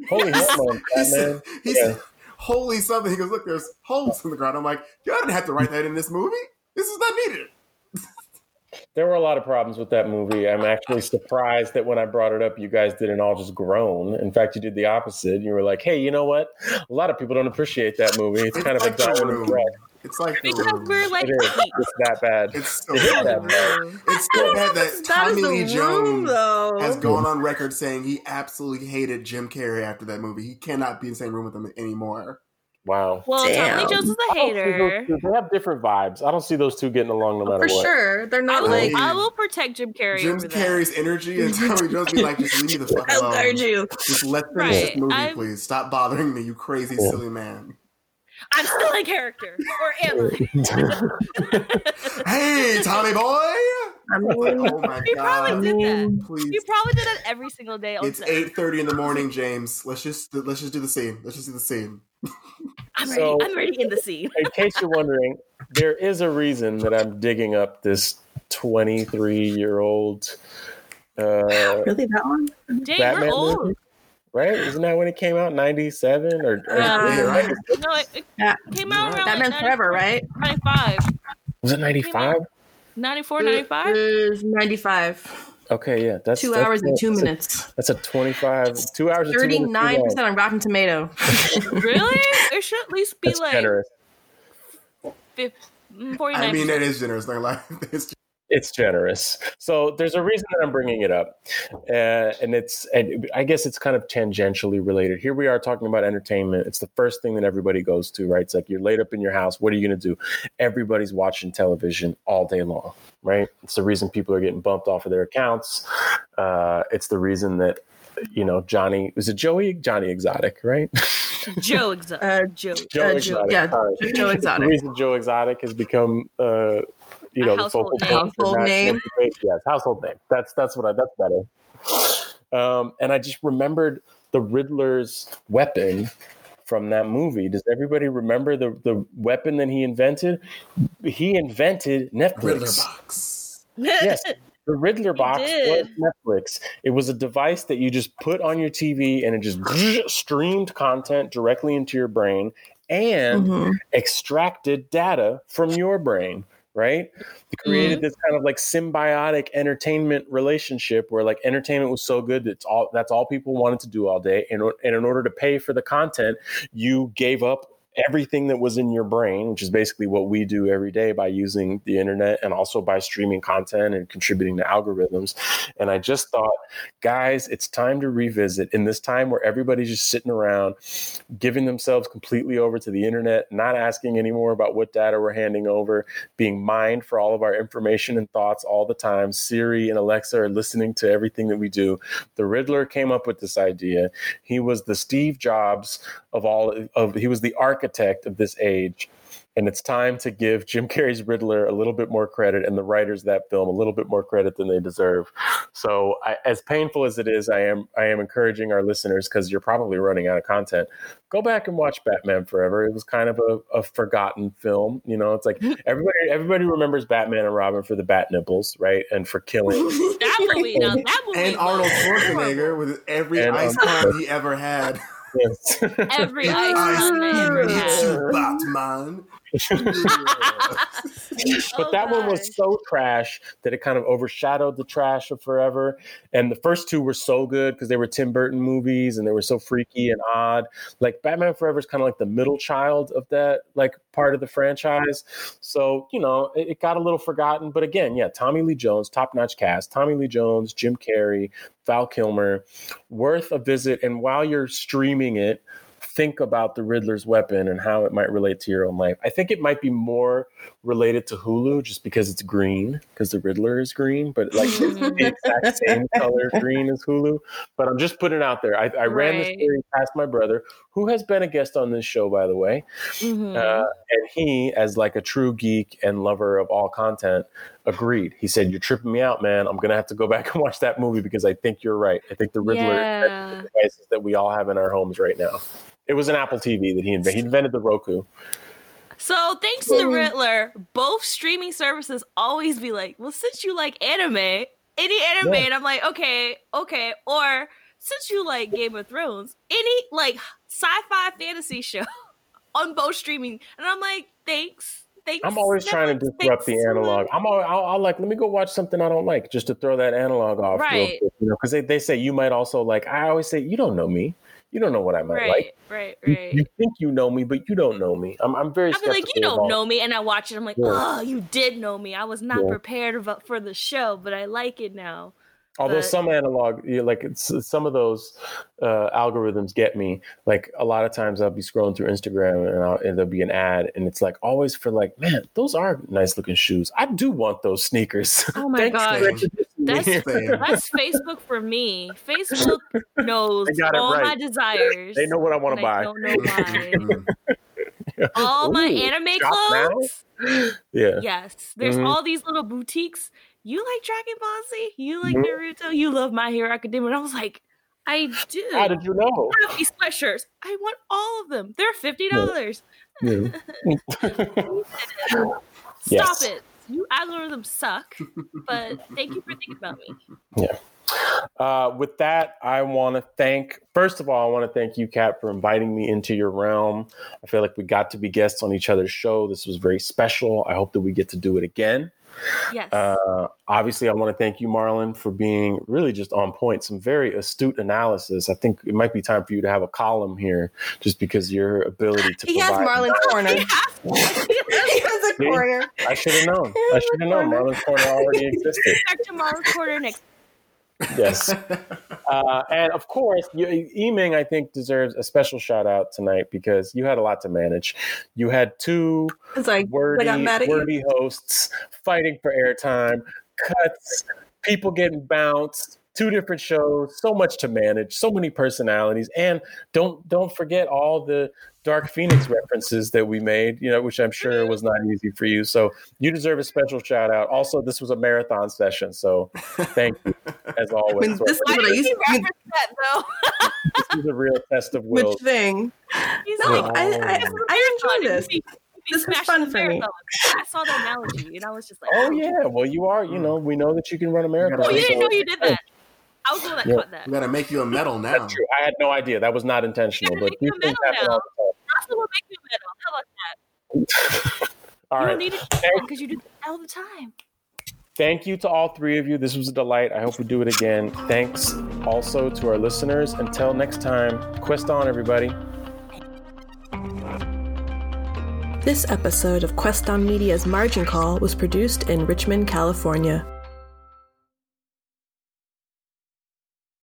[SPEAKER 1] holy Hitman, he said,
[SPEAKER 3] he yeah. said, holy something. He goes, look, there's holes in the ground. I'm like, y'all didn't have to write that in this movie. This is not needed.
[SPEAKER 1] there were a lot of problems with that movie. I'm actually surprised that when I brought it up, you guys didn't all just groan. In fact, you did the opposite. You were like, "Hey, you know what? A lot of people don't appreciate that movie. It's, it's kind of like a diamond
[SPEAKER 3] It's like the
[SPEAKER 4] Because
[SPEAKER 3] room.
[SPEAKER 4] we're like
[SPEAKER 1] It is. It's that bad.
[SPEAKER 3] It's so
[SPEAKER 1] It is
[SPEAKER 3] bad.
[SPEAKER 1] that bad.
[SPEAKER 3] It's so bad that
[SPEAKER 2] That is
[SPEAKER 3] Tommy Lee Jones
[SPEAKER 2] though.
[SPEAKER 3] has gone on record saying he absolutely hated Jim Carrey after that movie. He cannot be in the same room with him anymore.
[SPEAKER 1] Wow.
[SPEAKER 4] Well,
[SPEAKER 2] Damn.
[SPEAKER 4] Tommy Jones is a
[SPEAKER 1] I don't those
[SPEAKER 4] hater.
[SPEAKER 1] They have different vibes. I don't see those two getting along no oh, matter
[SPEAKER 2] For
[SPEAKER 1] what.
[SPEAKER 2] sure, they're not
[SPEAKER 4] will,
[SPEAKER 2] like.
[SPEAKER 3] Hey.
[SPEAKER 4] I will protect Jim Carrey
[SPEAKER 3] Jim
[SPEAKER 4] over that.
[SPEAKER 3] Carrey's energy and Tommy Jones be like, just leave me the fuck
[SPEAKER 2] I'll
[SPEAKER 3] alone.
[SPEAKER 2] guard you.
[SPEAKER 3] Just let finish this movie,
[SPEAKER 4] I'm-
[SPEAKER 3] please. Stop bothering me, you crazy
[SPEAKER 1] Yeah.
[SPEAKER 3] silly man.
[SPEAKER 4] I'm still in character, or am I?
[SPEAKER 3] Hey, Tommy boy!
[SPEAKER 2] I mean,
[SPEAKER 3] Oh my
[SPEAKER 4] He
[SPEAKER 3] god!
[SPEAKER 4] probably did that.
[SPEAKER 2] mean,
[SPEAKER 4] You probably did that every single day
[SPEAKER 3] It's eight thirty in the morning, James. Let's just let's just do the scene. Let's just do the scene.
[SPEAKER 4] I'm ready.
[SPEAKER 1] So-
[SPEAKER 4] I'm ready in the scene.
[SPEAKER 1] In case you're wondering, there is a reason that I'm digging up this 23 year old uh,
[SPEAKER 2] really that one?
[SPEAKER 4] Jay,
[SPEAKER 1] Batman
[SPEAKER 4] we're old.
[SPEAKER 1] movie, right? Isn't that when it came out? 97 or, or
[SPEAKER 2] Uh,
[SPEAKER 3] right.
[SPEAKER 4] No, it, it
[SPEAKER 2] Yeah.
[SPEAKER 4] came out around
[SPEAKER 2] Batman
[SPEAKER 4] like
[SPEAKER 2] Forever, right?
[SPEAKER 4] 95,
[SPEAKER 1] was it 95?
[SPEAKER 4] 94, 95.
[SPEAKER 2] It was ninety-five.
[SPEAKER 1] Okay, yeah, that's
[SPEAKER 2] Two
[SPEAKER 1] that's-
[SPEAKER 2] hours and two
[SPEAKER 1] that's a-
[SPEAKER 2] minutes.
[SPEAKER 1] that's a 25, two hours and two minutes. too
[SPEAKER 2] Thirty-nine
[SPEAKER 1] long.
[SPEAKER 2] percent on Rotten Tomato.
[SPEAKER 4] Really? It should at least be
[SPEAKER 1] That's
[SPEAKER 4] like
[SPEAKER 1] generous.
[SPEAKER 4] 50, mm, 49.
[SPEAKER 3] I mean, it is generous. Not like it's
[SPEAKER 1] It's generous. So there's a reason that I'm bringing it up, uh, and it's and I guess it's kind of tangentially related. Here we are talking about entertainment. It's the first thing that everybody goes to, right? It's like you're laid up in your house. What are you going to do? Everybody's watching television all day long, right? It's the reason people are getting bumped off of their accounts. Uh, it's the reason that you know Johnny was it Joey Johnny Exotic, right?
[SPEAKER 4] Joe Exotic.
[SPEAKER 2] Uh,
[SPEAKER 4] Joe.
[SPEAKER 1] Joe
[SPEAKER 2] Uh,
[SPEAKER 1] Exotic.
[SPEAKER 2] yeah,
[SPEAKER 1] sorry.
[SPEAKER 2] Joe
[SPEAKER 1] The reason Joe Exotic has become, uh, you
[SPEAKER 4] A
[SPEAKER 1] know, the
[SPEAKER 4] household
[SPEAKER 1] focal
[SPEAKER 4] name.
[SPEAKER 2] Household
[SPEAKER 1] that
[SPEAKER 2] name.
[SPEAKER 1] Yes, household name. That's that's what I. That's better. Um, and I just remembered the Riddler's weapon from that movie. Does everybody remember the the weapon that he invented? He invented Netflix.
[SPEAKER 3] Riddler box.
[SPEAKER 1] Yes. The Riddler box was. Netflix. It was a device that you just put on your TV and it just streamed content directly into your brain and
[SPEAKER 2] Mhm.
[SPEAKER 1] extracted data from your brain, right? It created mm-hmm. this kind of like symbiotic entertainment relationship where like entertainment was so good that's all that's all people wanted to do all day. And, and in order to pay for the content, you gave up everything that was in your brain, which is basically what we do every day by using the internet and also by streaming content and contributing to algorithms. And I just thought, guys, it's time to revisit in this time where everybody's just sitting around giving themselves completely over to the internet, not asking anymore about what data we're handing over, being mined for all of our information and thoughts all the time. Siri and Alexa are listening to everything that we do. The Riddler came up with this idea. He was the Steve Jobs of all of he was the architect of this age. And it's time to give Jim Carrey's Riddler a little bit more credit and the writers of that film a little bit more credit than they deserve. So, I, as painful as it is, I am I am encouraging our listeners because you're probably running out of content. Go back and watch Batman Forever. It was kind of a, a forgotten film. You know, it's like mm-hmm. everybody everybody remembers Batman and Robin for the bat nipples, right, and for killing.
[SPEAKER 4] that movie, now that movie,
[SPEAKER 3] And Arnold. Schwarzenegger with every
[SPEAKER 1] And
[SPEAKER 3] ice
[SPEAKER 1] Arnold-
[SPEAKER 3] pump he ever had.
[SPEAKER 1] Yes.
[SPEAKER 4] Every
[SPEAKER 3] Ice
[SPEAKER 4] ice on
[SPEAKER 3] It's
[SPEAKER 4] had.
[SPEAKER 3] you, Batman.
[SPEAKER 1] but
[SPEAKER 4] Oh,
[SPEAKER 1] that one was so trash that it kind of overshadowed the trash of Forever. And the first two were so good because they were Tim Burton movies and they were so freaky and odd. Like Batman Forever is kind of like the middle child of that like part of the franchise. So you know it, it got a little forgotten. But again, yeah, Tommy Lee Jones, top notch cast. Tommy Lee Jones, Jim Carrey, Val Kilmer, worth a visit. And while you're streaming it think about the Riddler's weapon and how it might relate to your own life. I think it might be more related to Hulu just because it's green, because the Riddler is green, but like it's the exact same color green as Hulu. But I'm just putting it out there. I, I ran this
[SPEAKER 4] Right.
[SPEAKER 1] theory past my brother, who has been a guest on this show, by the way.
[SPEAKER 4] Mhm.
[SPEAKER 1] Uh, and he, as like a true geek and lover of all content, agreed. He said, "You're tripping me out, man. I'm gonna have to go back and watch that movie because I think you're right. I think the Riddler
[SPEAKER 4] Yeah.
[SPEAKER 1] devices that we all have in our homes right now. It was an Apple TV that he invented. He invented the Roku.
[SPEAKER 4] So thanks to the Riddler, both streaming services always be like, well, since you like anime, any anime,
[SPEAKER 1] Yeah.
[SPEAKER 4] and I'm like, okay, okay, or since you like Game of Thrones, any like sci-fi fantasy show on both streaming, and I'm like, thanks,
[SPEAKER 1] I'm always trying to disrupt the analog. I'm all, I'll, I'll like let me go watch something I don't like just to throw that analog off, real
[SPEAKER 4] Right.
[SPEAKER 1] quick, you know, because they, they say you might also like. I always say you don't know me. You don't know what I might
[SPEAKER 4] right,
[SPEAKER 1] like.
[SPEAKER 4] Right,
[SPEAKER 1] You,
[SPEAKER 4] right,
[SPEAKER 1] you think you know me, but you don't know me. I'm, I'm very
[SPEAKER 4] I'll be like, you don't know me, and I watch it. I'm like,
[SPEAKER 1] Yeah.
[SPEAKER 4] oh, you did know me. I was not
[SPEAKER 1] Yeah.
[SPEAKER 4] prepared for the show, but I like it now.
[SPEAKER 1] Although
[SPEAKER 4] but-
[SPEAKER 1] some analog, like it's, some of those uh, algorithms get me. Like a lot of times, I'll be scrolling through Instagram and, I'll, and there'll be an ad, and it's like always for like, man, those are nice looking shoes. I do want those sneakers.
[SPEAKER 4] Oh my God.
[SPEAKER 1] for introducing me
[SPEAKER 4] That's that's Facebook for me. Facebook knows
[SPEAKER 1] They got it
[SPEAKER 4] all my desires.
[SPEAKER 1] They know what I want to buy.
[SPEAKER 4] don't know why. All my anime
[SPEAKER 1] shop now?
[SPEAKER 4] clothes.
[SPEAKER 1] Yeah.
[SPEAKER 4] Yes, there's
[SPEAKER 1] Mhm.
[SPEAKER 4] all these little boutiques. You like Dragon Ball Z? You like
[SPEAKER 1] Mhm.
[SPEAKER 4] Naruto? You love My Hero Academia? And I was like, I do.
[SPEAKER 1] How did you know?
[SPEAKER 4] I have these sweatshirts. I want all of them. They're fifty dollars.
[SPEAKER 1] Yeah.
[SPEAKER 4] Stop
[SPEAKER 1] Yes.
[SPEAKER 4] it. You algorithms suck. But thank you for thinking about me. Yeah.
[SPEAKER 1] Uh, with that, I want to thank, first of all, I want to thank you, Kat, for inviting me into your realm. I feel like we got to be guests on each other's show. This was very special. I hope that we get to do it again.
[SPEAKER 4] Yes.
[SPEAKER 1] Uh, obviously, I want to thank you, Marlon, for being really just on point. Some very astute analysis. I think it might be time for you to have a column here, just because your ability to
[SPEAKER 2] He has
[SPEAKER 1] provide.
[SPEAKER 2] Marlon's corner.
[SPEAKER 4] You have to.
[SPEAKER 2] he has a corner.
[SPEAKER 1] I should have known. I should have known. Marlon's corner already existed.
[SPEAKER 4] Back to Marlon's Quarter next.
[SPEAKER 1] Yes. Uh, and of course, you, Eming, I think, deserves a special shout out tonight because you had a lot to manage. You had two
[SPEAKER 2] like
[SPEAKER 1] wordy,
[SPEAKER 2] I got mad at you.
[SPEAKER 1] wordy hosts fighting for airtime, cuts, people getting bounced, two different shows, so much to manage, so many personalities, and don't don't forget all the Dark Phoenix references that we made, you know, which I'm sure mm-hmm. was not easy for you. So you deserve a special shout out. Also, this was a marathon session, so thank you as
[SPEAKER 2] I
[SPEAKER 1] always.
[SPEAKER 2] mean, this is
[SPEAKER 4] Why
[SPEAKER 2] what I
[SPEAKER 4] did
[SPEAKER 2] used to
[SPEAKER 4] reference that though?
[SPEAKER 1] this is a real test of will.
[SPEAKER 2] Which thing?
[SPEAKER 4] He's
[SPEAKER 2] No,
[SPEAKER 4] like,
[SPEAKER 2] I, I,
[SPEAKER 1] Oh.
[SPEAKER 2] I enjoy this.
[SPEAKER 4] This
[SPEAKER 2] This was fun for me.
[SPEAKER 4] I saw the analogy and I was just like,
[SPEAKER 1] Oh, oh. yeah, well you are. You mm. know, we know that you can run a marathon.
[SPEAKER 4] Oh, you didn't
[SPEAKER 1] so-
[SPEAKER 4] know you did that. I was the one that
[SPEAKER 1] Yeah.
[SPEAKER 4] caught that.
[SPEAKER 3] We gotta make you a medal now.
[SPEAKER 1] That's true. I had no idea. That was not intentional,
[SPEAKER 4] Yeah,
[SPEAKER 1] but
[SPEAKER 4] make
[SPEAKER 1] these
[SPEAKER 4] you a
[SPEAKER 1] things
[SPEAKER 4] medal
[SPEAKER 1] happen
[SPEAKER 4] now.
[SPEAKER 1] all the
[SPEAKER 4] Russell will make you a medal. How about that?
[SPEAKER 1] All
[SPEAKER 4] you
[SPEAKER 1] right.
[SPEAKER 4] don't need it because you do that all the time.
[SPEAKER 1] Thank you to all three of you. This was a delight. I hope we do it again. Thanks also to our listeners. Until next time, quest on, everybody.
[SPEAKER 2] This episode of Quest on Media's Margin Call was produced in Richmond, California.